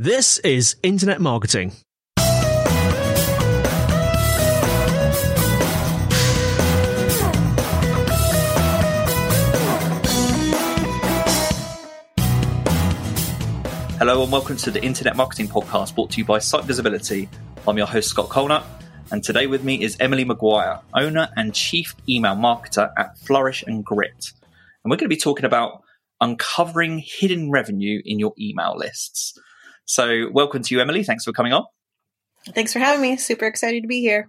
This is Internet Marketing. Hello and welcome to the Internet Marketing Podcast brought to you by Site Visibility. I'm your host, Scott Colenutt, and today with me is Emily McGuire, owner and chief email marketer at Flourish and Grit. And we're going to be talking about uncovering hidden revenue in your email lists. So, welcome to you, Emily. Thanks for coming on. Thanks for having me. Super excited to be here.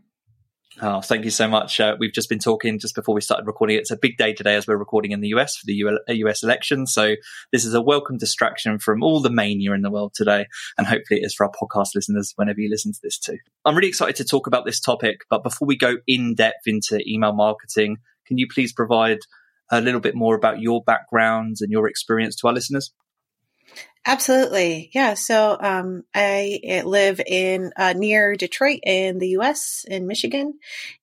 Oh, thank you so much. Uh, we've just been talking just before we started recording. It's a big day today as we're recording in the US for the US election. So this is a welcome distraction from all the mania in the world today. And hopefully it is for our podcast listeners whenever you listen to this too. I'm really excited to talk about this topic. But before we go in depth into email marketing, can you please provide a little bit more about your background and your experience to our listeners? Absolutely. Yeah. So, um, I live in, uh, near Detroit in the US in Michigan.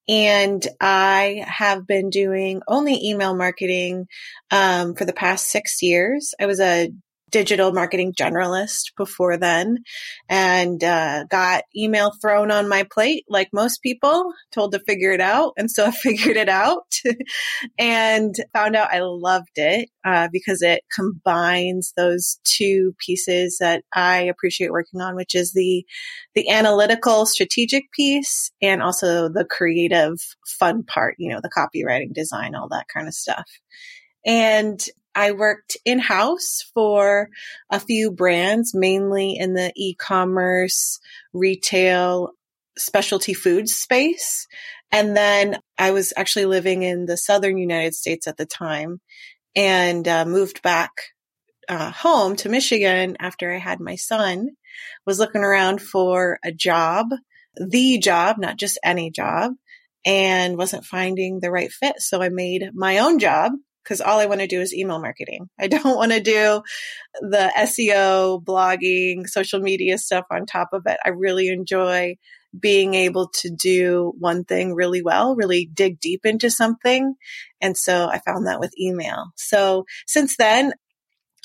And I have been doing only email marketing, um, for the past six years. I was a digital marketing generalist before then and uh, got email thrown on my plate like most people told to figure it out and so i figured it out and found out i loved it uh, because it combines those two pieces that i appreciate working on which is the the analytical strategic piece and also the creative fun part you know the copywriting design all that kind of stuff. And I worked in house for a few brands, mainly in the e-commerce, retail, specialty food space. And then I was actually living in the southern United States at the time and uh, moved back uh, home to Michigan after I had my son, was looking around for a job, the job, not just any job, and wasn't finding the right fit. So I made my own job because all I want to do is email marketing. I don't want to do the SEO, blogging, social media stuff on top of it. I really enjoy being able to do one thing really well, really dig deep into something. And so I found that with email. So since then,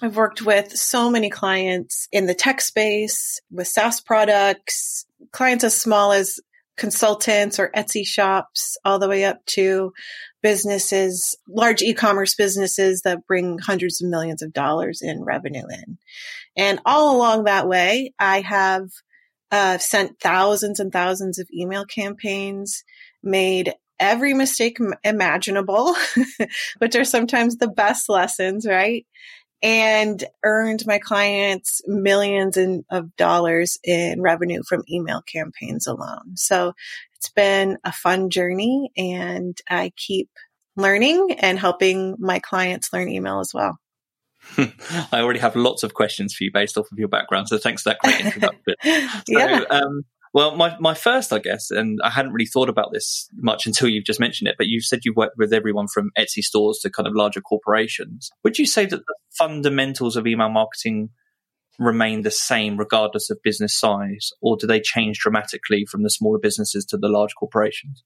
I've worked with so many clients in the tech space with SaaS products, clients as small as consultants or Etsy shops all the way up to businesses, large e-commerce businesses that bring hundreds of millions of dollars in revenue in. And all along that way, I have uh, sent thousands and thousands of email campaigns, made every mistake imaginable, which are sometimes the best lessons, right? And earned my clients millions in, of dollars in revenue from email campaigns alone. So it's been a fun journey and I keep learning and helping my clients learn email as well. I already have lots of questions for you based off of your background. So thanks for that great introduction. so, yeah. Um, well, my, my first, I guess, and I hadn't really thought about this much until you've just mentioned it, but you've said you've worked with everyone from Etsy stores to kind of larger corporations. Would you say that the fundamentals of email marketing remain the same regardless of business size, or do they change dramatically from the smaller businesses to the large corporations?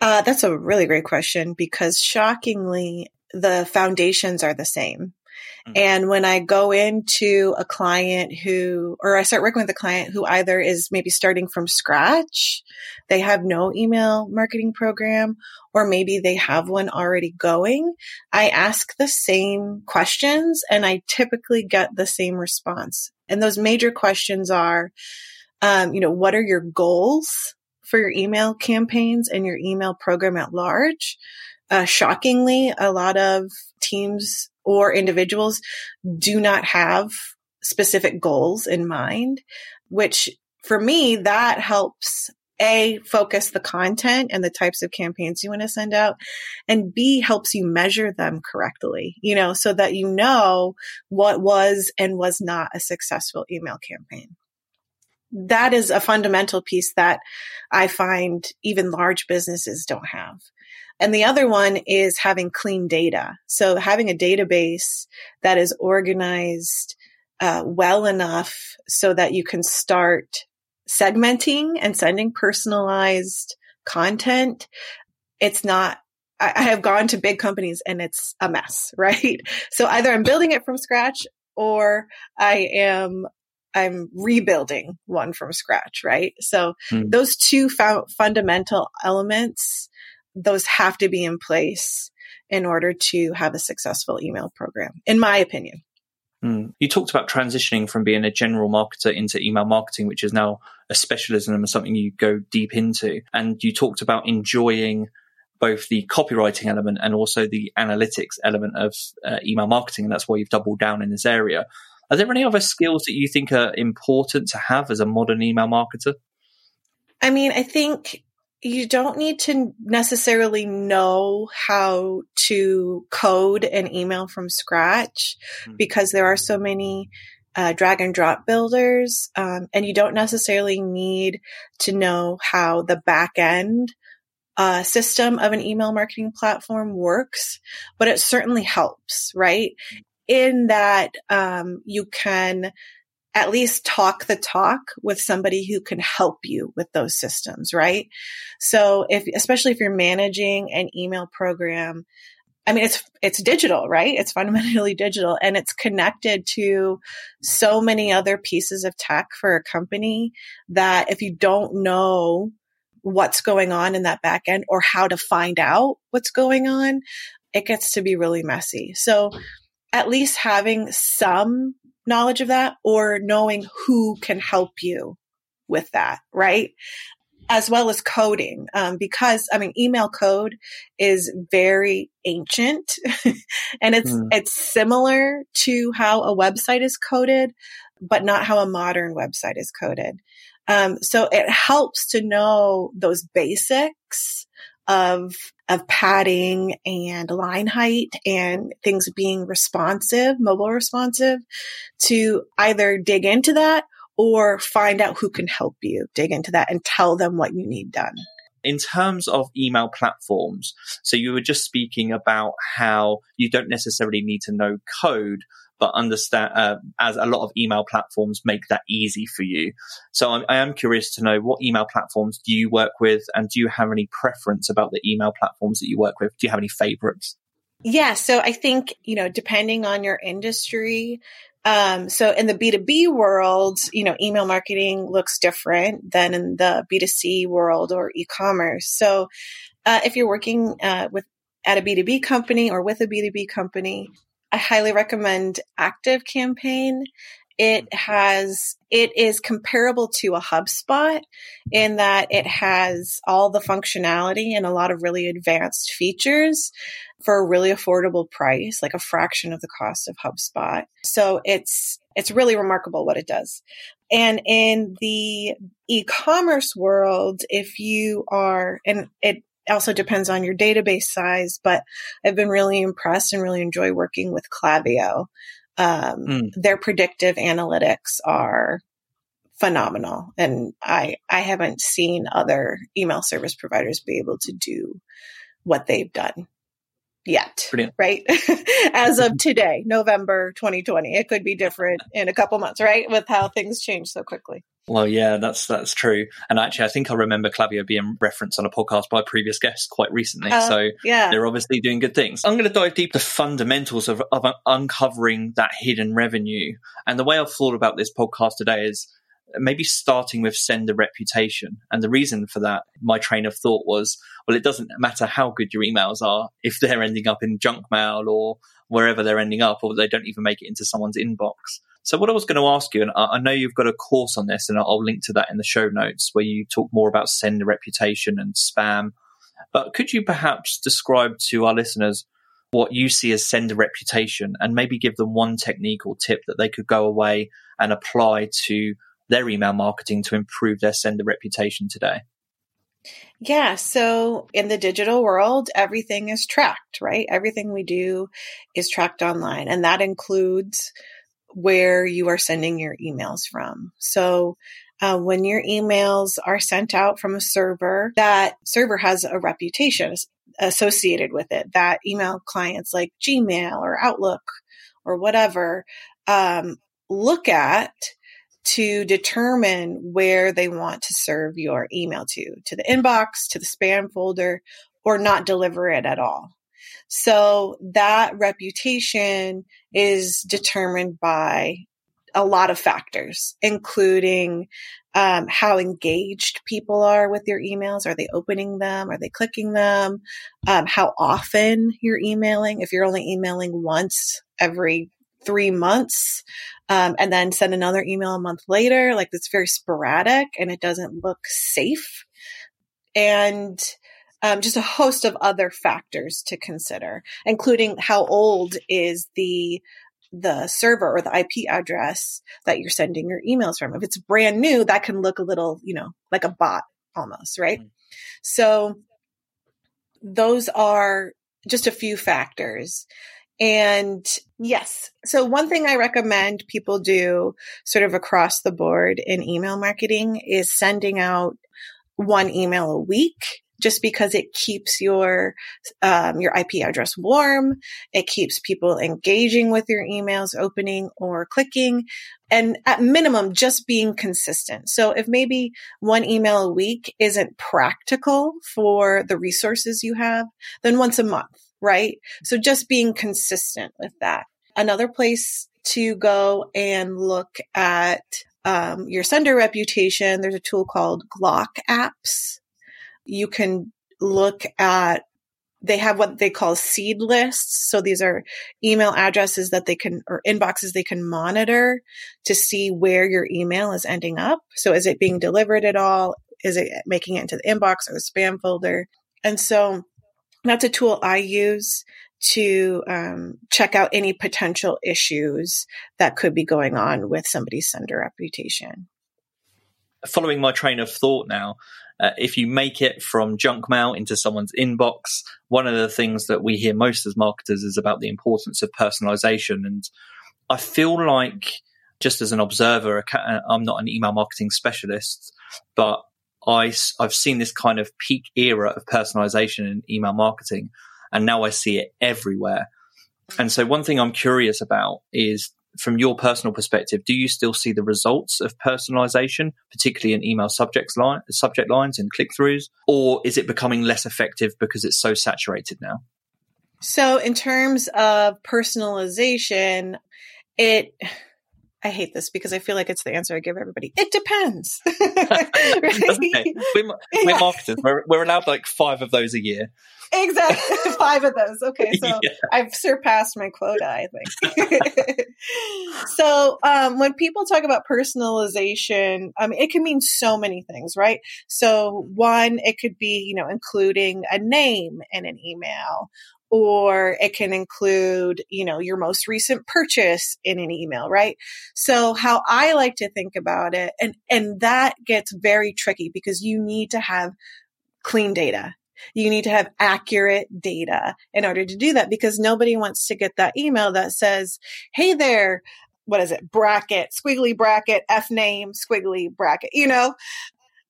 Uh, that's a really great question because shockingly, the foundations are the same. Mm-hmm. And when I go into a client who, or I start working with a client who either is maybe starting from scratch, they have no email marketing program, or maybe they have one already going, I ask the same questions and I typically get the same response. And those major questions are, um, you know, what are your goals for your email campaigns and your email program at large? Uh, shockingly, a lot of teams or individuals do not have specific goals in mind, which for me, that helps a focus the content and the types of campaigns you want to send out and b helps you measure them correctly you know so that you know what was and was not a successful email campaign. That is a fundamental piece that i find even large businesses don't have. And the other one is having clean data. So having a database that is organized uh, well enough so that you can start segmenting and sending personalized content, it's not I, have gone to big companies and it's a mess, right? So either I'm building it from scratch or I am I'm rebuilding one from scratch, right? So hmm. those two fo- fundamental elements, those have to be in place in order to have a successful email program, in my opinion. Mm. You talked about transitioning from being a general marketer into email marketing, which is now a specialism and something you go deep into. And you talked about enjoying both the copywriting element and also the analytics element of uh, email marketing. And that's why you've doubled down in this area. Are there any other skills that you think are important to have as a modern email marketer? I mean, I think you don't need to necessarily know how to code an email from scratch mm-hmm. because there are so many uh, drag and drop builders, um, and you don't necessarily need to know how the back end uh, system of an email marketing platform works, but it certainly helps, right? Hmm. In that um, you can at least talk the talk with somebody who can help you with those systems, right? So if, especially if you're managing an email program, I mean, it's, it's digital, right? It's fundamentally digital and it's connected to so many other pieces of tech for a company that if you don't know what's going on in that back end or how to find out what's going on, it gets to be really messy. So at least having some knowledge of that or knowing who can help you with that, right? As well as coding, um, because I mean, email code is very ancient, and it's mm. it's similar to how a website is coded, but not how a modern website is coded. Um, so it helps to know those basics of of padding and line height and things being responsive, mobile responsive to either dig into that or find out who can help you dig into that and tell them what you need done. In terms of email platforms, so you were just speaking about how you don't necessarily need to know code, but understand uh, as a lot of email platforms make that easy for you. So I'm, I am curious to know what email platforms do you work with, and do you have any preference about the email platforms that you work with? Do you have any favorites? Yeah, so I think you know, depending on your industry, um, so in the B2B world, you know, email marketing looks different than in the B2C world or e-commerce. So, uh, if you're working, uh, with, at a B2B company or with a B2B company, I highly recommend ActiveCampaign. It mm-hmm. has, it is comparable to a HubSpot in that it has all the functionality and a lot of really advanced features for a really affordable price, like a fraction of the cost of HubSpot. So it's, it's really remarkable what it does. And in the e-commerce world, if you are, and it also depends on your database size, but I've been really impressed and really enjoy working with Klaviyo. Um, mm. Their predictive analytics are phenomenal, and I I haven't seen other email service providers be able to do what they've done yet. Brilliant. Right, as of today, November 2020, it could be different in a couple months, right, with how things change so quickly. Well, yeah, that's that's true. And actually, I think I remember Klaviyo being referenced on a podcast by previous guests quite recently. Uh, so yeah. they're obviously doing good things. I'm going to dive deep the fundamentals of, of uncovering that hidden revenue. And the way I've thought about this podcast today is maybe starting with sender reputation. And the reason for that, my train of thought was, well, it doesn't matter how good your emails are if they're ending up in junk mail or wherever they're ending up, or they don't even make it into someone's inbox. So, what I was going to ask you, and I know you've got a course on this, and I'll link to that in the show notes where you talk more about sender reputation and spam. But could you perhaps describe to our listeners what you see as sender reputation and maybe give them one technique or tip that they could go away and apply to their email marketing to improve their sender reputation today? Yeah. So in the digital world, everything is tracked, right? Everything we do is tracked online, and that includes where you are sending your emails from. So uh, when your emails are sent out from a server, that server has a reputation associated with it. That email clients like Gmail or Outlook or whatever um, look at to determine where they want to serve your email to, to the inbox, to the spam folder, or not deliver it at all. So that reputation is determined by a lot of factors, including um, how engaged people are with your emails. Are they opening them? Are they clicking them? Um, how often you're emailing. If you're only emailing once every three months um, and then send another email a month later. Like it's very sporadic and it doesn't look safe. And um, just a host of other factors to consider, including how old is the the server or the IP address that you're sending your emails from. If it's brand new, that can look a little, you know, like a bot almost, right? Mm-hmm. So those are just a few factors. And yes, so one thing I recommend people do sort of across the board in email marketing is sending out one email a week just because it keeps your um, your IP address warm. It keeps people engaging with your emails, opening or clicking, and at minimum, just being consistent. So if maybe one email a week isn't practical for the resources you have, then once a month right? So just being consistent with that. Another place to go and look at um, your sender reputation, there's a tool called Glock Apps. You can look at they have what they call seed lists. So these are email addresses that they can, or inboxes they can monitor to see where your email is ending up. So is it being delivered at all? Is it making it into the inbox or the spam folder? And so that's a tool I use to um, check out any potential issues that could be going on with somebody's sender reputation. Following my train of thought now, uh, if you make it from junk mail into someone's inbox, one of the things that we hear most as marketers is about the importance of personalization. And I feel like, just as an observer, uh, I'm not an email marketing specialist, but I, I've seen this kind of peak era of personalization in email marketing, and now I see it everywhere. And so, one thing I'm curious about is from your personal perspective, do you still see the results of personalization, particularly in email subjects line, subject lines and click throughs, or is it becoming less effective because it's so saturated now? So, in terms of personalization, it I hate this because I feel like it's the answer I give everybody. It depends. We're, we're marketers. We're, we're, allowed like five of those a year. Exactly. five of those. Okay. So yeah. I've surpassed my quota, I think. so um, when people talk about personalization, um, it can mean so many things, right? So one, it could be, you know, including a name in an email or it can include, you know, your most recent purchase in an email, right? So how I like to think about it, and, and that gets very tricky because you need to have clean data. You need to have accurate data in order to do that because nobody wants to get that email that says, Hey there, what is it? Bracket, squiggly bracket, F name, squiggly bracket, you know,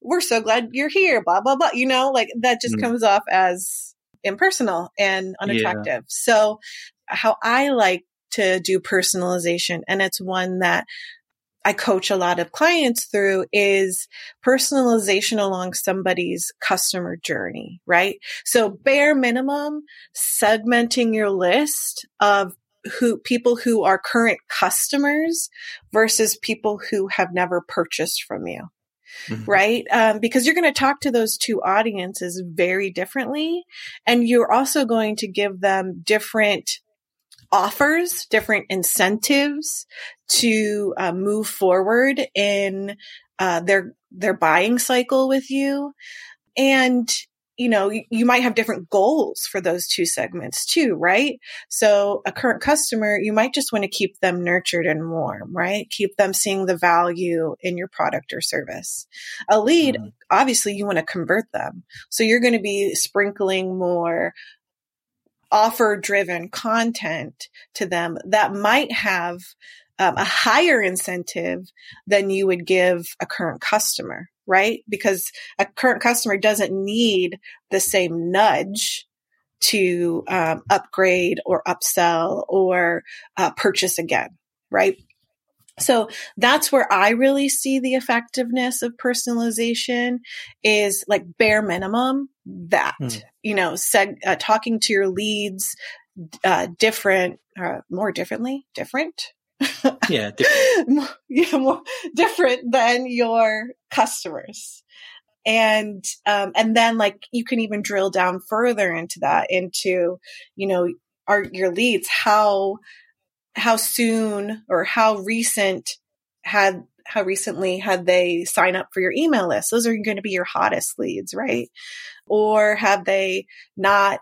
we're so glad you're here, blah, blah, blah. You know, like that just mm. comes off as impersonal and unattractive. Yeah. So how I like to do personalization and it's one that I coach a lot of clients through is personalization along somebody's customer journey, right? So bare minimum, segmenting your list of who people who are current customers versus people who have never purchased from you. Mm-hmm. Right. Um, because you're going to talk to those two audiences very differently. And you're also going to give them different offers, different incentives to uh, move forward in uh, their their buying cycle with you. And you know, you might have different goals for those two segments too, right? So a current customer, you might just want to keep them nurtured and warm, right? Keep them seeing the value in your product or service. A lead, mm-hmm. obviously you want to convert them. So you're going to be sprinkling more offer driven content to them that might have um, a higher incentive than you would give a current customer, right? Because a current customer doesn't need the same nudge to um, upgrade or upsell or uh, purchase again, right? So that's where I really see the effectiveness of personalization is like bare minimum that, mm. you know, seg- uh, talking to your leads, uh, different, uh, more differently, different. Yeah, different. yeah, more different than your customers. And, um, and then like you can even drill down further into that, into, you know, are your leads, how, how soon or how recent had how recently had they sign up for your email list those are going to be your hottest leads right or have they not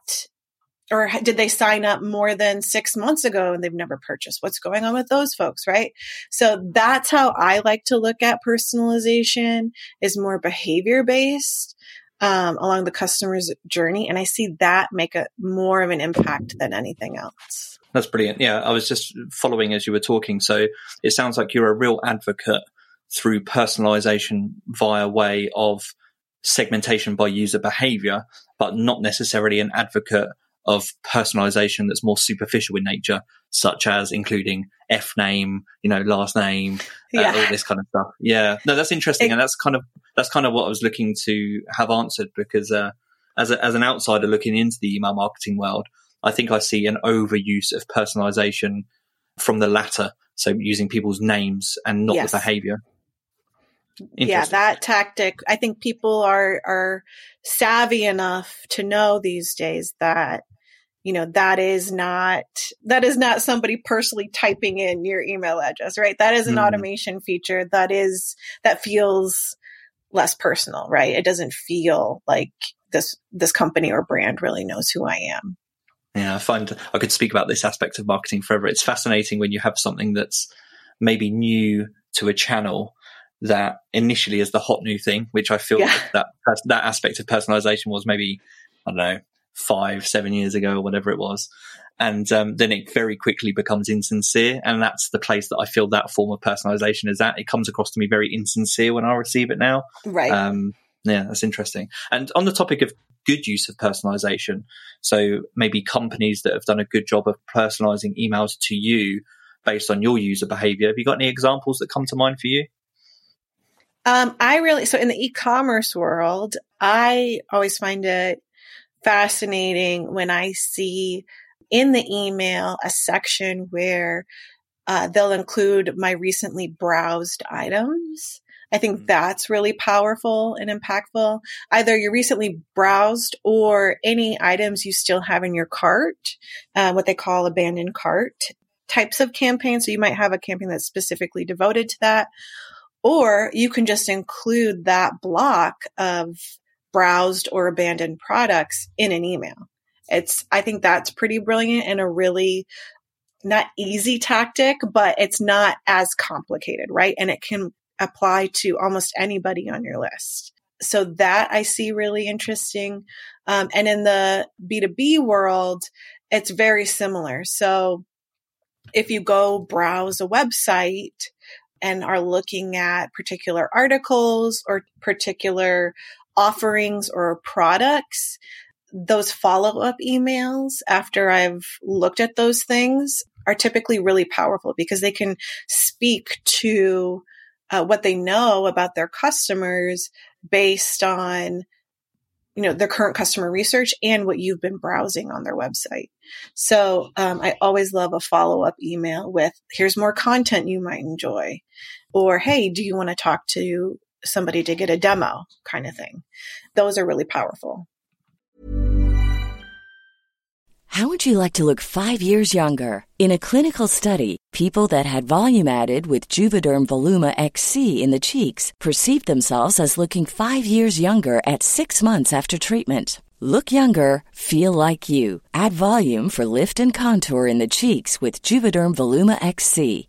or did they sign up more than six months ago and they've never purchased what's going on with those folks right so that's how i like to look at personalization is more behavior based um, along the customer's journey and i see that make a more of an impact than anything else that's brilliant. Yeah, I was just following as you were talking. So it sounds like you're a real advocate through personalization via way of segmentation by user behavior, but not necessarily an advocate of personalization that's more superficial in nature, such as including F name, you know, last name, yeah. uh, all this kind of stuff. Yeah, no, that's interesting, it, and that's kind of that's kind of what I was looking to have answered because uh, as a, as an outsider looking into the email marketing world, I think I see an overuse of personalization from the latter. So using people's names and not yes. the behavior. Yeah, that tactic. I think people are are savvy enough to know these days that you know that is not that is not somebody personally typing in your email address, right? That is an mm. automation feature that is that feels less personal, right? It doesn't feel like this this company or brand really knows who I am. Yeah, I find I could speak about this aspect of marketing forever. It's fascinating when you have something that's maybe new to a channel that initially is the hot new thing, which I feel yeah. that that aspect of personalization was maybe I don't know five, seven years ago or whatever it was, and um, then it very quickly becomes insincere, and that's the place that I feel that form of personalization is at. It comes across to me very insincere when I receive it now. Right. Um, yeah, that's interesting. And on the topic of good use of personalization. So maybe companies that have done a good job of personalizing emails to you based on your user behavior. Have you got any examples that come to mind for you? Um, I really, so in the e-commerce world, I always find it fascinating when I see in the email a section where uh, they'll include my recently browsed items. I think mm-hmm. that's really powerful and impactful. Either you recently browsed or any items you still have in your cart, uh, what they call abandoned cart types of campaigns. So you might have a campaign that's specifically devoted to that. Or you can just include that block of browsed or abandoned products in an email. It's, I think that's pretty brilliant and a really not easy tactic, but it's not as complicated, right? And it can apply to almost anybody on your list. So that I see really interesting. Um, and in the B2B world, it's very similar. So if you go browse a website and are looking at particular articles or particular offerings or products, those follow up emails after I've looked at those things are typically really powerful because they can speak to uh, what they know about their customers based on you know their current customer research and what you've been browsing on their website. So um, i always love a follow-up email with here's more content you might enjoy or hey do you want to talk to somebody to get a demo kind of thing those are really powerful how would you like to look five years younger in a clinical study people that had volume added with juvederm voluma xc in the cheeks perceived themselves as looking five years younger at six months after treatment Look younger, feel like you. Add volume for lift and contour in the cheeks with Juvederm Voluma XC.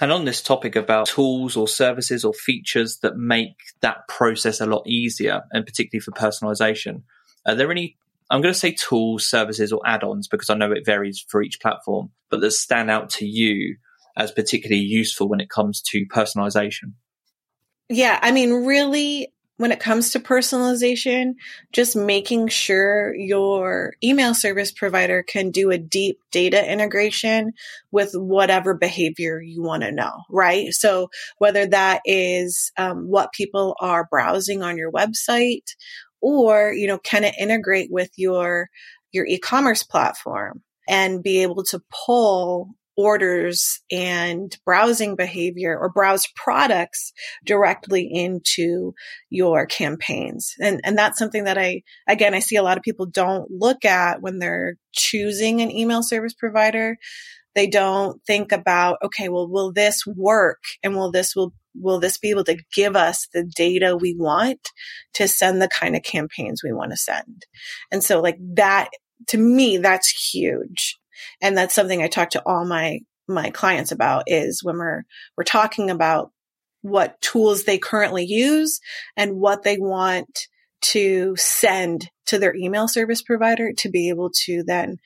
And on this topic about tools or services or features that make that process a lot easier, and particularly for personalization, are there any I'm going to say tools, services, or add ons because I know it varies for each platform, but that stand out to you as particularly useful when it comes to personalization? Yeah, I mean, really, when it comes to personalization, just making sure your email service provider can do a deep data integration with whatever behavior you want to know, right? So whether that is um, what people are browsing on your website, or you know, can it integrate with your your e-commerce platform and be able to pull orders and browsing behavior or browse products directly into your campaigns. And, and that's something that I, again, I see a lot of people don't look at when they're choosing an email service provider. They don't think about, okay, well, will this work? And will this, will, will this be able to give us the data we want to send the kind of campaigns we want to send? And so like that, to me, that's huge and that's something I talk to all my my clients about is when we're we're talking about what tools they currently use and what they want to send to their email service provider to be able to then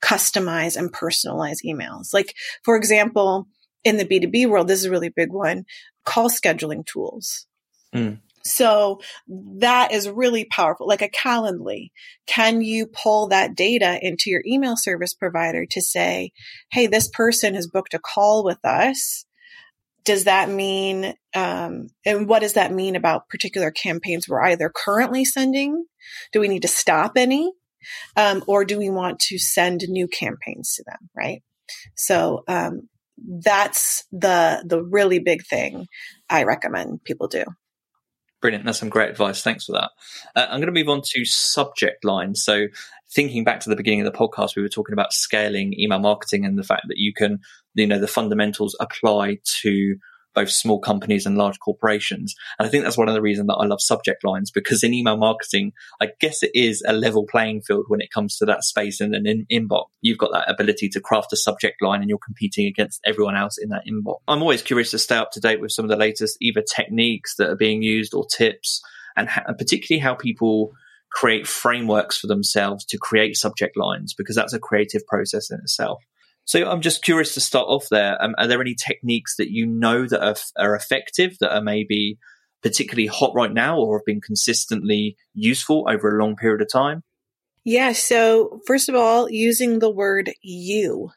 customize and personalize emails. Like, for example, in the B2B world, this is a really big one call scheduling tools. Mm. So that is really powerful, like a Calendly. Can you pull that data into your email service provider to say, Hey, this person has booked a call with us. Does that mean, um, and what does that mean about particular campaigns we're either currently sending? Do we need to stop any? Um, or do we want to send new campaigns to them? Right. So, um, that's the, the really big thing I recommend people do. Brilliant. That's some great advice. Thanks for that. Uh, I'm going to move on to subject lines. So, thinking back to the beginning of the podcast, we were talking about scaling email marketing and the fact that you can, you know, the fundamentals apply to both small companies and large corporations. And I think that's one of the reasons that I love subject lines because in email marketing, I guess it is a level playing field when it comes to that space in an in- inbox. You've got that ability to craft a subject line and you're competing against everyone else in that inbox. I'm always curious to stay up to date with some of the latest either techniques that are being used or tips and, ha- and particularly how people create frameworks for themselves to create subject lines because that's a creative process in itself. So I'm just curious to start off there. Um, are there any techniques that you know that are, are effective that are maybe particularly hot right now or have been consistently useful over a long period of time? Yeah. So first of all, using the word you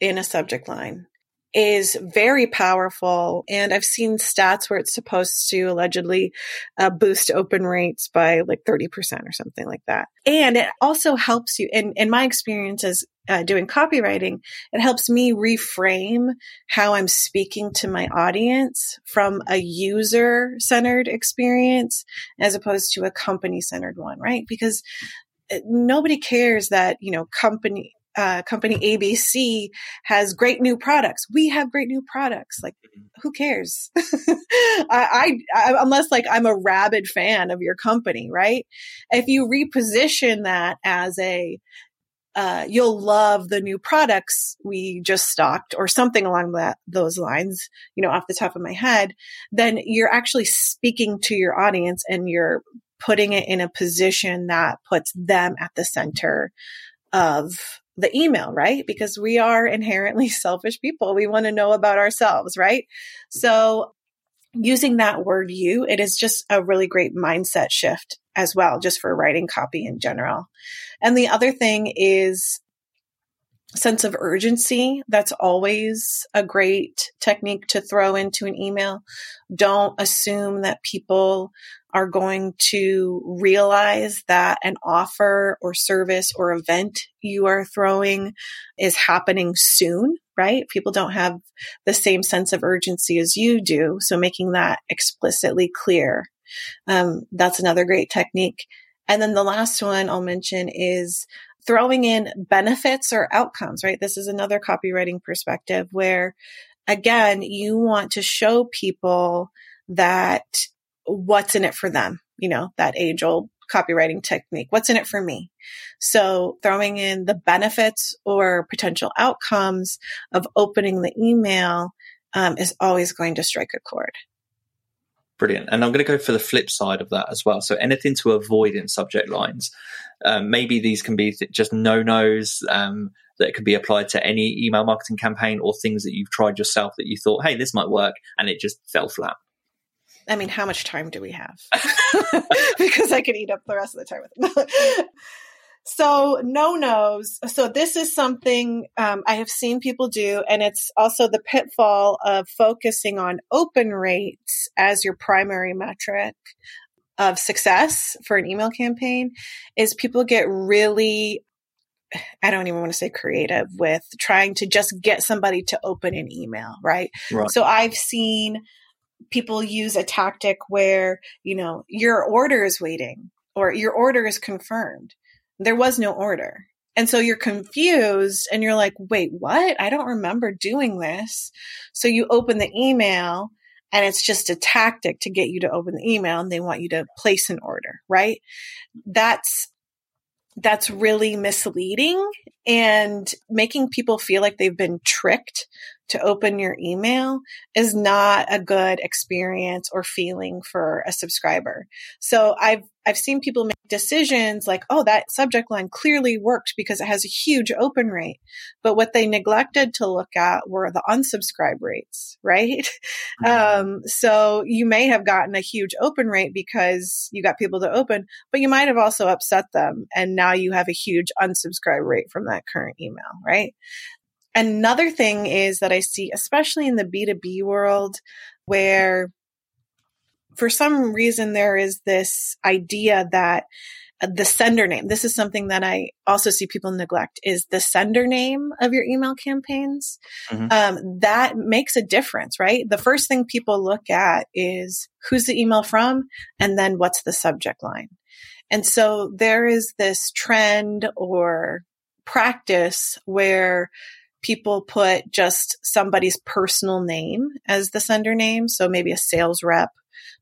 in a subject line is very powerful. And I've seen stats where it's supposed to allegedly uh, boost open rates by like 30% or something like that. And it also helps you, in, in my experience as uh, doing copywriting, it helps me reframe how I'm speaking to my audience from a user centered experience as opposed to a company centered one, right? Because uh, nobody cares that, you know, company, uh, company ABC has great new products. We have great new products. Like, mm-hmm. who cares? I, I, unless like I'm a rabid fan of your company, right? If you reposition that as a, uh, you'll love the new products we just stocked or something along that, those lines, you know, off the top of my head, then you're actually speaking to your audience and you're putting it in a position that puts them at the center of the email, right? Because we are inherently selfish people. We want to know about ourselves, right? So using that word you, it is just a really great mindset shift as well, just for writing copy in general. And the other thing is sense of urgency. That's always a great technique to throw into an email. Don't assume that people are going to realize that an offer or service or event you are throwing is happening soon, right? People don't have the same sense of urgency as you do. So making that explicitly clear. Um, that's another great technique. And then the last one I'll mention is throwing in benefits or outcomes, right? This is another copywriting perspective where again, you want to show people that what's in it for them, you know, that age old copywriting technique. What's in it for me? So throwing in the benefits or potential outcomes of opening the email um, is always going to strike a chord. Brilliant. And I'm going to go for the flip side of that as well. So anything to avoid in subject lines. Um, maybe these can be th- just no nos um, that could be applied to any email marketing campaign or things that you've tried yourself that you thought, hey, this might work, and it just fell flat. I mean, how much time do we have? because I could eat up the rest of the time with. So no nos. So this is something um, I have seen people do, and it's also the pitfall of focusing on open rates as your primary metric of success for an email campaign. Is people get really I don't even want to say creative with trying to just get somebody to open an email, right? right? So I've seen people use a tactic where, you know, your order is waiting or your order is confirmed there was no order. And so you're confused and you're like, wait, what? I don't remember doing this. So you open the email and it's just a tactic to get you to open the email and they want you to place an order, right? That's that's really misleading and making people feel like they've been tricked to open your email is not a good experience or feeling for a subscriber. So I've I've seen people make decisions like, oh, that subject line clearly worked because it has a huge open rate. But what they neglected to look at were the unsubscribe rates, right? Mm-hmm. Um, so you may have gotten a huge open rate because you got people to open, but you might have also upset them. And now you have a huge unsubscribe rate from that current email, right? Another thing is that I see, especially in the B2B world, where for some reason there is this idea that the sender name, this is something that I also see people neglect, is the sender name of your email campaigns. Mm-hmm. Um, that makes a difference, right? The first thing people look at is who's the email from and then what's the subject line. And so there is this trend or practice where people put just somebody's personal name as the sender name. So maybe a sales rep,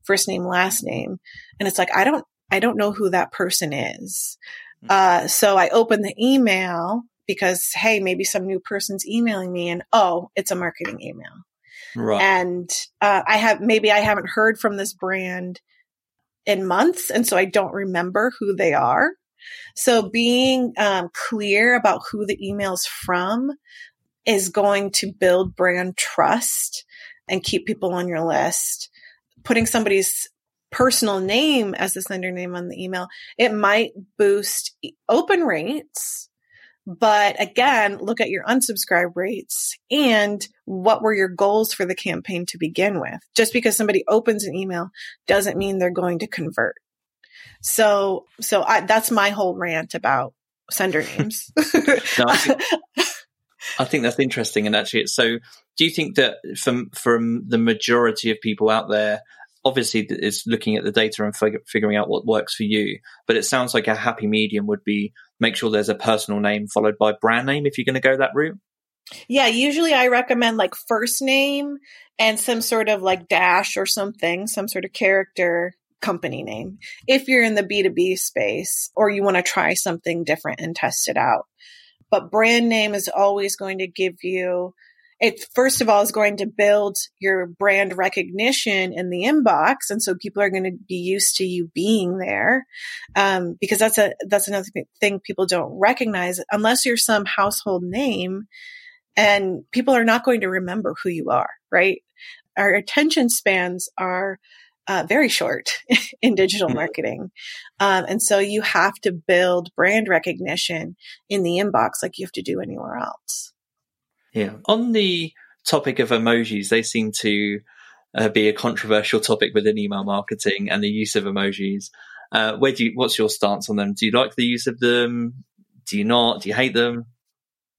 first name, last name. And it's like, I don't, I don't know who that person is. Hmm. Uh, so I open the email because, hey, maybe some new person's emailing me and oh, it's a marketing email. Right. And uh, I have, maybe I haven't heard from this brand in months. And so I don't remember who they are. So being um, clear about who the email's from is going to build brand trust and keep people on your list. Putting somebody's personal name as the sender name on the email, it might boost open rates. But again, look at your unsubscribe rates and what were your goals for the campaign to begin with. Just because somebody opens an email doesn't mean they're going to convert. So, so I, that's my whole rant about sender names. no, I, think, that's interesting. And actually, it's so do you think that from from the majority of people out there, obviously is looking at the data and fig- figuring out what works for you, but it sounds like a happy medium would be make sure there's a personal name followed by brand name if you're going to go that route. Yeah, usually I recommend like first name and some sort of like dash or something, some sort of character company name if you're in the B2B space or you want to try something different and test it out. But brand name is always going to give you it first of all is going to build your brand recognition in the inbox and so people are going to be used to you being there um, because that's a that's another thing people don't recognize unless you're some household name and people are not going to remember who you are right? Our attention spans are uh, very short in digital mm-hmm. marketing. Um, and so you have to build brand recognition in the inbox like you have to do anywhere else. Yeah. On the topic of emojis, they seem to uh, be a controversial topic within email marketing and the use of emojis. Uh, where do you, what's your stance on them? Do you like the use of them? Do you not? Do you hate them?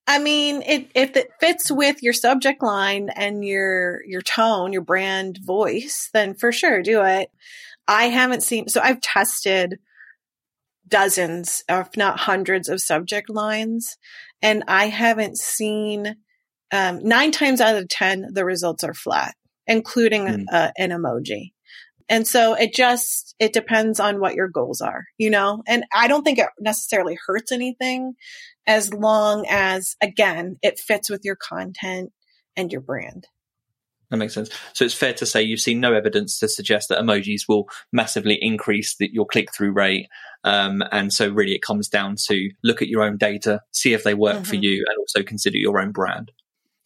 I mean, it, if it fits with your subject line and your your tone, your brand voice, then for sure do it. I haven't seen so I've tested dozens, if not hundreds, of subject lines, and I haven't seen um, nine times out of ten the results are flat, including mm. uh, an emoji. And so it just, it depends on what your goals are, you know? And I don't think it necessarily hurts anything as long as, again, it fits with your content and your brand. That makes sense. So it's fair to say you've seen no evidence to suggest that emojis will massively increase the, your click through rate. Um, and so really it comes down to look at your own data, see if they work mm-hmm. for you, and also consider your own brand.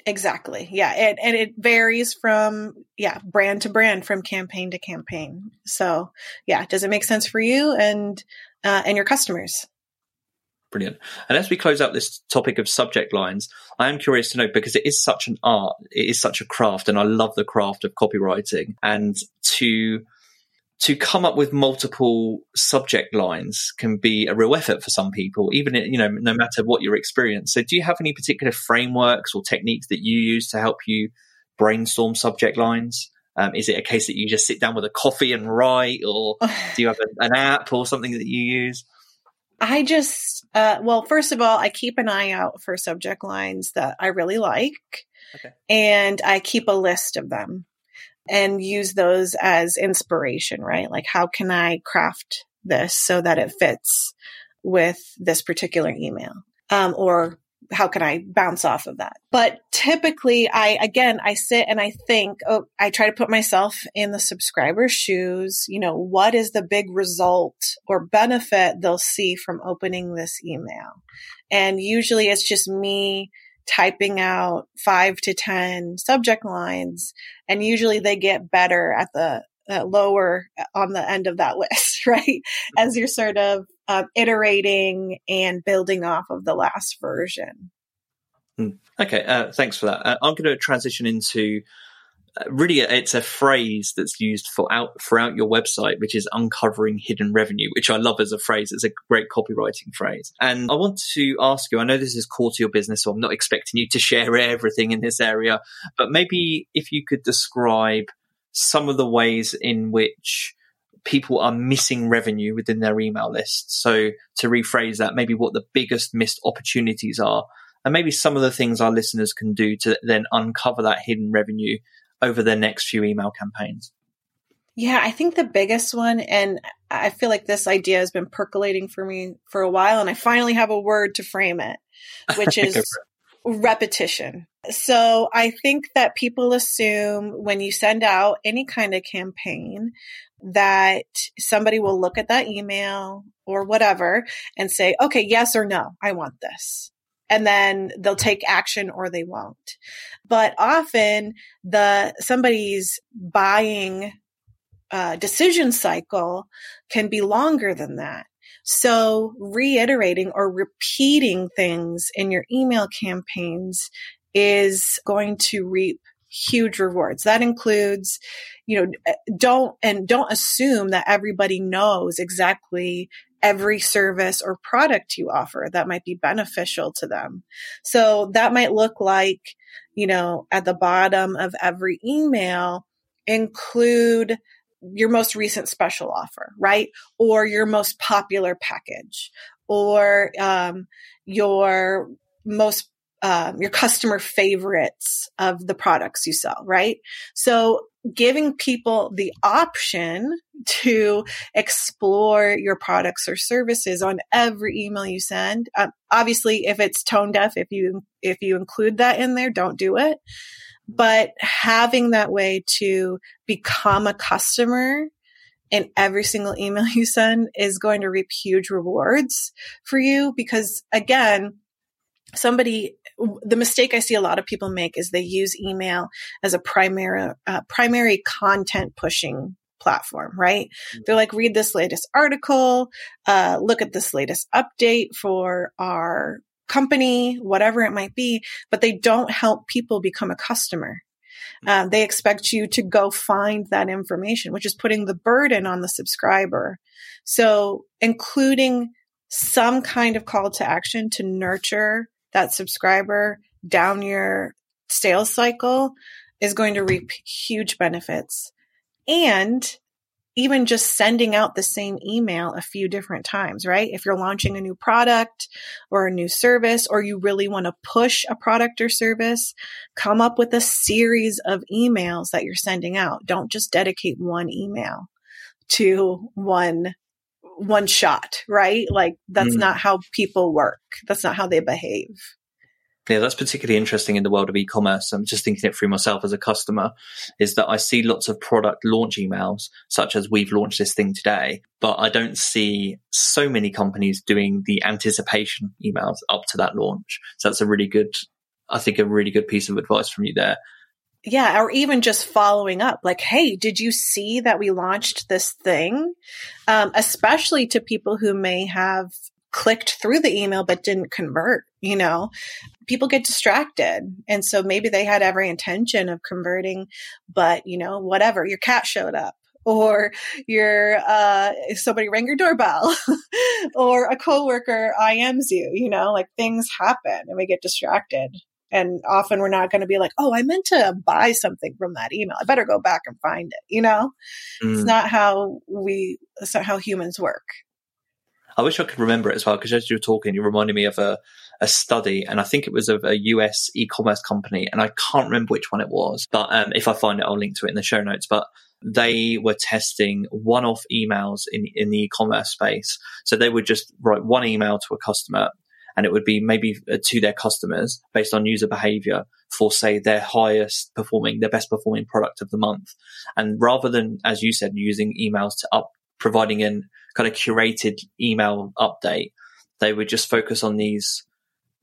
Exactly. Yeah. It, and it varies from, yeah, brand to brand, from campaign to campaign. So yeah, does it make sense for you and, uh, and your customers? Brilliant. And as we close out this topic of subject lines, I am curious to know because it is such an art, it is such a craft, and I love the craft of copywriting. And to to come up with multiple subject lines can be a real effort for some people, even you know, no matter what your experience. So, do you have any particular frameworks or techniques that you use to help you brainstorm subject lines? Um, is it a case that you just sit down with a coffee and write, or do you have a, an app or something that you use? I just, uh, well, first of all, I keep an eye out for subject lines that I really like, okay. and I keep a list of them and use those as inspiration, right? Like, how can I craft this so that it fits with this particular email? Um, or how can I bounce off of that? But typically I, again, I sit and I think, oh, I try to put myself in the subscriber's shoes. You know, what is the big result or benefit they'll see from opening this email? And usually it's just me typing out five to 10 subject lines. And usually they get better at the uh, lower on the end of that list, right? As you're sort of uh, iterating and building off of the last version. Hmm. Okay, uh, thanks for that. Uh, I'm going to transition into really it's a phrase that's used for out throughout your website which is uncovering hidden revenue which i love as a phrase. It's a great copywriting phrase. And i want to ask you i know this is core to your business so i'm not expecting you to share everything in this area but maybe if you could describe some of the ways in which people are missing revenue within their email list. So to rephrase that maybe what the biggest missed opportunities are and maybe some of the things our listeners can do to then uncover that hidden revenue over their next few email campaigns? Yeah, I think the biggest one, and I feel like this idea has been percolating for me for a while, and I finally have a word to frame it, which is repetition. So I think that people assume when you send out any kind of campaign that somebody will look at that email or whatever and say, okay, yes or no, I want this. And then they'll take action or they won't. But often the somebody's buying uh, decision cycle can be longer than that. So reiterating or repeating things in your email campaigns is going to reap huge rewards. That includes, you know, don't and don't assume that everybody knows exactly every service or product you offer that might be beneficial to them. So that might look like, you know, at the bottom of every email, include your most recent special offer, right? Or your most popular package or um, your most um, your customer favorites of the products you sell, right? So giving people the option to explore your products or services on every email you send. Um, obviously, if it's tone deaf, if you if you include that in there, don't do it. But having that way to become a customer in every single email you send is going to reap huge rewards for you because again, somebody the mistake I see a lot of people make is they use email as a primary uh, primary content pushing platform, right? Mm-hmm. They're like, read this latest article, uh, look at this latest update for our company, whatever it might be, but they don't help people become a customer. Um, they expect you to go find that information, which is putting the burden on the subscriber. So including some kind of call to action to nurture that subscriber down your sales cycle is going to reap huge benefits. And even just sending out the same email a few different times, right? If you're launching a new product or a new service, or you really want to push a product or service, come up with a series of emails that you're sending out. Don't just dedicate one email to one one shot, right? Like that's mm. not how people work. That's not how they behave. Yeah, that's particularly interesting in the world of e-commerce. I'm just thinking it through myself as a customer is that I see lots of product launch emails, such as we've launched this thing today, but I don't see so many companies doing the anticipation emails up to that launch. So that's a really good, I think a really good piece of advice from you there. Yeah, or even just following up, like, hey, did you see that we launched this thing? Um, especially to people who may have clicked through the email but didn't convert, you know, people get distracted. And so maybe they had every intention of converting, but, you know, whatever, your cat showed up or your uh somebody rang your doorbell or a coworker IMs you, you know, like things happen and we get distracted. And often we're not going to be like, oh, I meant to buy something from that email. I better go back and find it. You know, mm. it's not how we, it's not how humans work. I wish I could remember it as well because as you were talking, you reminded me of a, a study, and I think it was of a US e-commerce company, and I can't remember which one it was. But um, if I find it, I'll link to it in the show notes. But they were testing one-off emails in in the e-commerce space, so they would just write one email to a customer, and it would be maybe uh, to their customers based on user behavior for say their highest performing, their best performing product of the month. And rather than, as you said, using emails to up providing an kind of curated email update, they would just focus on these.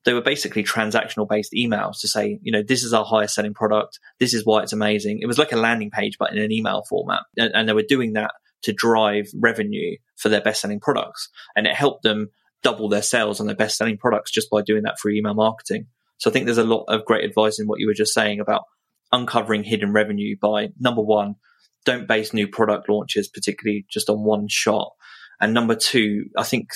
They were basically transactional based emails to say, you know, this is our highest selling product. This is why it's amazing. It was like a landing page, but in an email format. And, and they were doing that to drive revenue for their best selling products. And it helped them double their sales on their best selling products just by doing that through email marketing. So I think there's a lot of great advice in what you were just saying about uncovering hidden revenue by number one, don't base new product launches particularly just on one shot. And number two, I think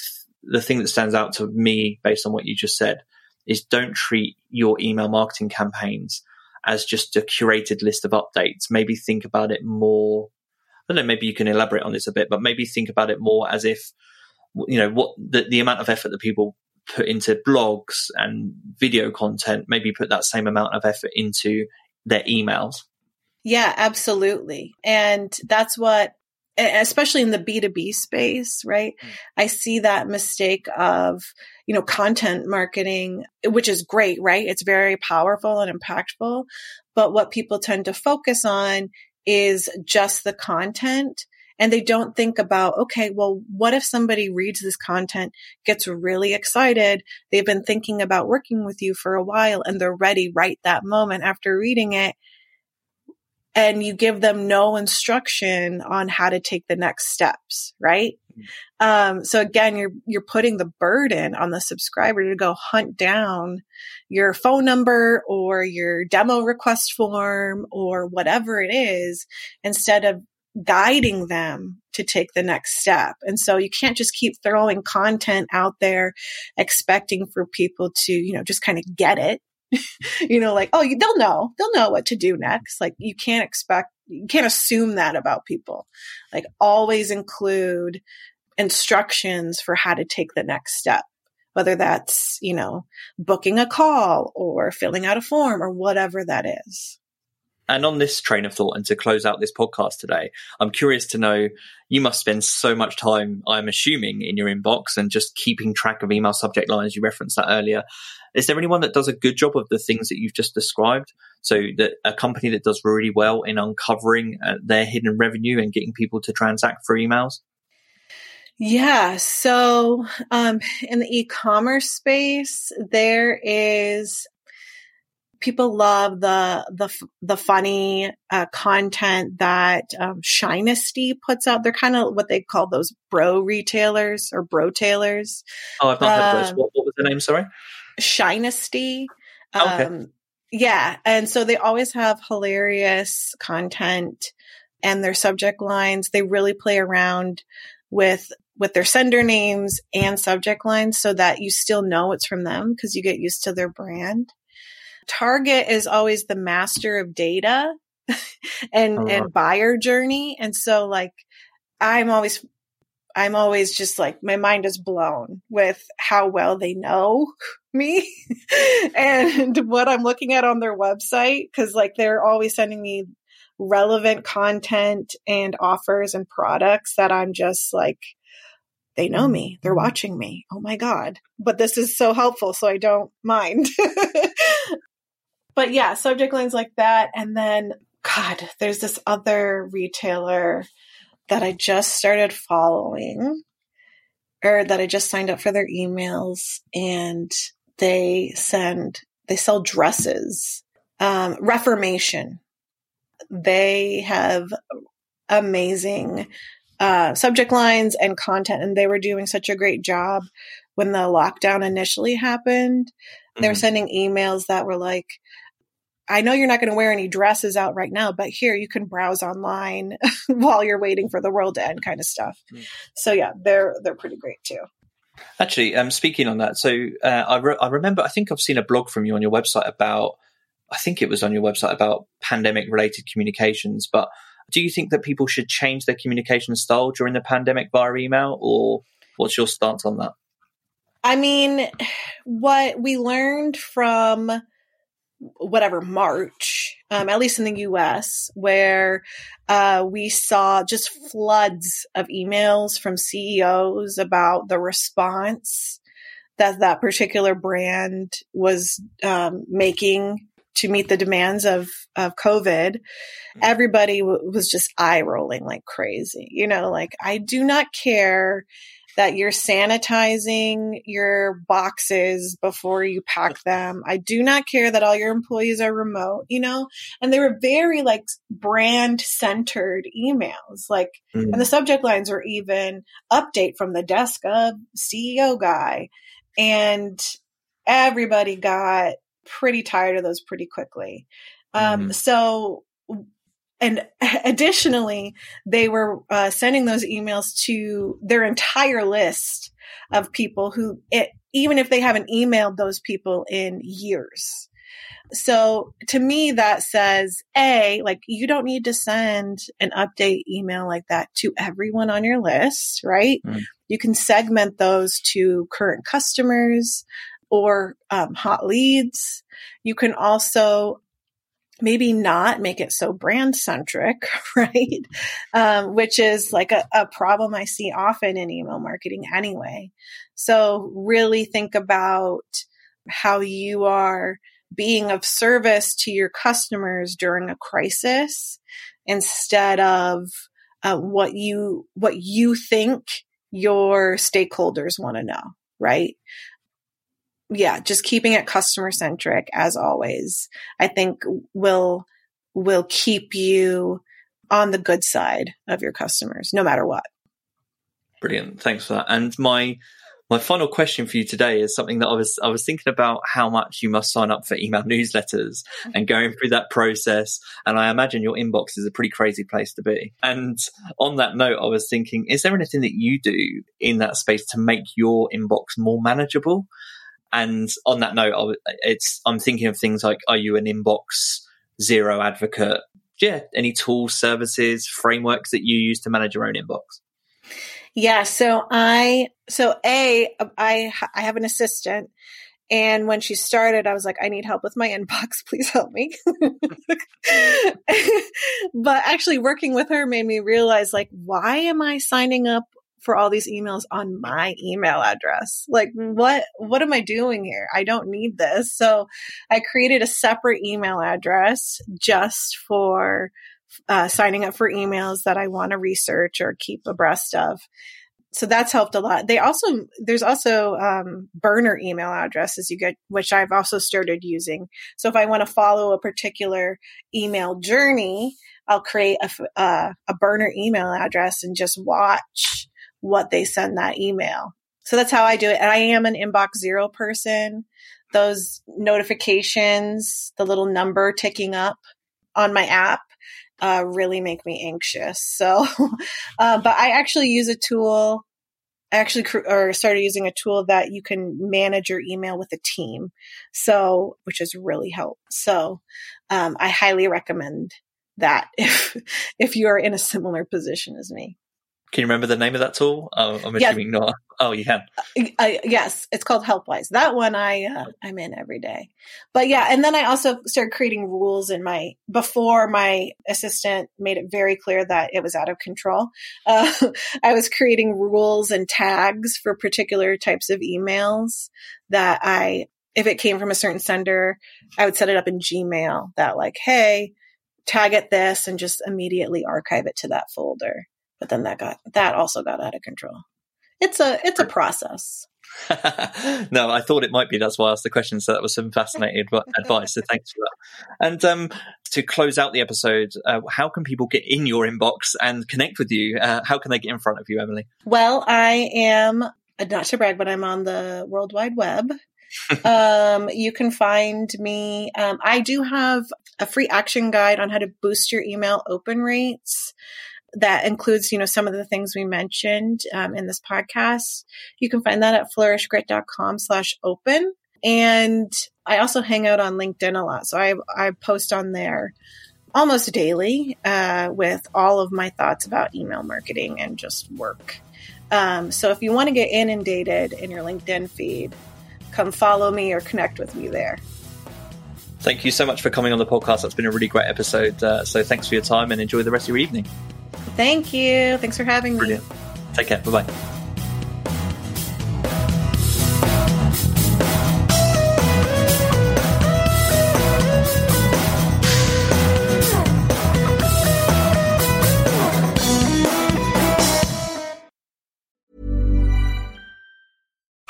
the thing that stands out to me based on what you just said is don't treat your email marketing campaigns as just a curated list of updates. Maybe think about it more. I don't know, maybe you can elaborate on this a bit, but maybe think about it more as if, you know, what the, the amount of effort that people put into blogs and video content, maybe put that same amount of effort into their emails. Yeah, absolutely. And that's what, especially in the B2B space, right? Mm. I see that mistake of, you know, content marketing, which is great, right? It's very powerful and impactful. But what people tend to focus on is just the content and they don't think about, okay, well, what if somebody reads this content, gets really excited? They've been thinking about working with you for a while and they're ready right that moment after reading it. And you give them no instruction on how to take the next steps, right? Mm-hmm. Um, so again, you're, you're putting the burden on the subscriber to go hunt down your phone number or your demo request form or whatever it is instead of guiding them to take the next step. And so you can't just keep throwing content out there expecting for people to, you know, just kind of get it. you know, like, oh, they'll know, they'll know what to do next. Like you can't expect, you can't assume that about people. Like always include instructions for how to take the next step. Whether that's, you know, booking a call or filling out a form or whatever that is. And on this train of thought, and to close out this podcast today, I'm curious to know you must spend so much time, I'm assuming, in your inbox and just keeping track of email subject lines. You referenced that earlier. Is there anyone that does a good job of the things that you've just described? So that a company that does really well in uncovering uh, their hidden revenue and getting people to transact for emails? Yeah. So, um, in the e-commerce space, there is people love the the the funny uh, content that um, Shinesty puts out. They're kind of what they call those bro retailers or bro tailors. Oh, I've not um, heard those. What, what, was the name? Sorry, Shinesty. okay. Um, yeah, and so they always have hilarious content and their subject lines. They really play around with with their sender names and subject lines so that you still know it's from them because you get used to their brand. Target is always the master of data and uh-huh. and buyer journey and so like I'm always I'm always just like my mind is blown with how well they know me and what I'm looking at on their website cuz like they're always sending me relevant content and offers and products that I'm just like they know me. They're mm-hmm. watching me. Oh my God. But this is so helpful. So I don't mind. But yeah, subject lines like that. And then, God, there's this other retailer that I just started following or that I just signed up for their emails and they send, they sell dresses. Um, Reformation. They have amazing uh, subject lines and content, and they were doing such a great job when the lockdown initially happened. They were mm-hmm. sending emails that were like, I know you're not going to wear any dresses out right now, but here you can browse online while you're waiting for the world to end, kind of stuff. Mm. So yeah, they're they're pretty great too. Actually, um, speaking on that, so uh, I re- I remember I think I've seen a blog from you on your website about I think it was on your website about pandemic related communications. But do you think that people should change their communication style during the pandemic via email, or what's your stance on that? I mean, what we learned from whatever March, um, at least in the US, where uh, we saw just floods of emails from CEOs about the response that that particular brand was um, making to meet the demands of of COVID. Everybody w- was just eye rolling like crazy. You know, like I do not care that you're sanitizing your boxes before you pack them. I do not care that all your employees are remote, you know? And they were very like brand centered emails. Like, mm. and the subject lines were even update from the desk of CEO guy. And everybody got pretty tired of those pretty quickly. Um, mm. so and additionally, they were uh, sending those emails to their entire list of people who, it, even if they haven't emailed those people in years. So to me, that says A, like you don't need to send an update email like that to everyone on your list, right? Mm. You can segment those to current customers or um, hot leads. You can also maybe not make it so brand centric, right? Um, which is like a, a problem I see often in email marketing anyway. So really think about how you are being of service to your customers during a crisis instead of uh, what you what you think your stakeholders want to know right yeah just keeping it customer centric as always i think will will keep you on the good side of your customers no matter what brilliant thanks for that and my my final question for you today is something that I was I was thinking about how much you must sign up for email newsletters and going through that process. And I imagine your inbox is a pretty crazy place to be. And on that note, I was thinking, is there anything that you do in that space to make your inbox more manageable? And on that note, it's I'm thinking of things like, are you an inbox zero advocate? Yeah, any tools, services, frameworks that you use to manage your own inbox? Yeah. So I, so A, I, I have an assistant. And when she started, I was like, I need help with my inbox. Please help me. but actually working with her made me realize like, why am I signing up for all these emails on my email address? Like what, what am I doing here? I don't need this. So I created a separate email address just for uh, signing up for emails that I want to research or keep abreast of. So that's helped a lot. They also, there's also um, burner email addresses you get, which I've also started using. So if I want to follow a particular email journey, I'll create a, uh, a burner email address and just watch what they send that email. So that's how I do it. And I am an inbox zero person. Those notifications, the little number ticking up on my app uh, really make me anxious. So, uh, but I actually use a tool. I actually cr- or started using a tool that you can manage your email with a team. So, which has really helped. So, um, I highly recommend that if if you are in a similar position as me. Can you remember the name of that tool? Oh, I'm assuming not. Oh, you can. Uh, yes, it's called Helpwise. That one I uh, I'm in every day. But yeah, and then I also started creating rules in my before my assistant made it very clear that it was out of control. Uh, I was creating rules and tags for particular types of emails that I if it came from a certain sender, I would set it up in Gmail that like, hey, tag it this and just immediately archive it to that folder but then that got that also got out of control. It's a it's a process. no, I thought it might be. That's why I asked the question. So that was some fascinating advice. So thanks for that. And um, to close out the episode, uh, how can people get in your inbox and connect with you? Uh, how can they get in front of you, Emily? Well, I am not to brag, but I'm on the World Wide Web. um, you can find me. Um, I do have a free action guide on how to boost your email open rates that includes, you know, some of the things we mentioned um, in this podcast. You can find that at flourishgrit.com slash open. And I also hang out on LinkedIn a lot. So I, I post on there almost daily uh, with all of my thoughts about email marketing and just work. Um, so if you want to get inundated in your LinkedIn feed, come follow me or connect with me there. Thank you so much for coming on the podcast. That's been a really great episode. Uh, so thanks for your time and enjoy the rest of your evening. Thank you. Thanks for having Brilliant. me. Take care. Bye bye.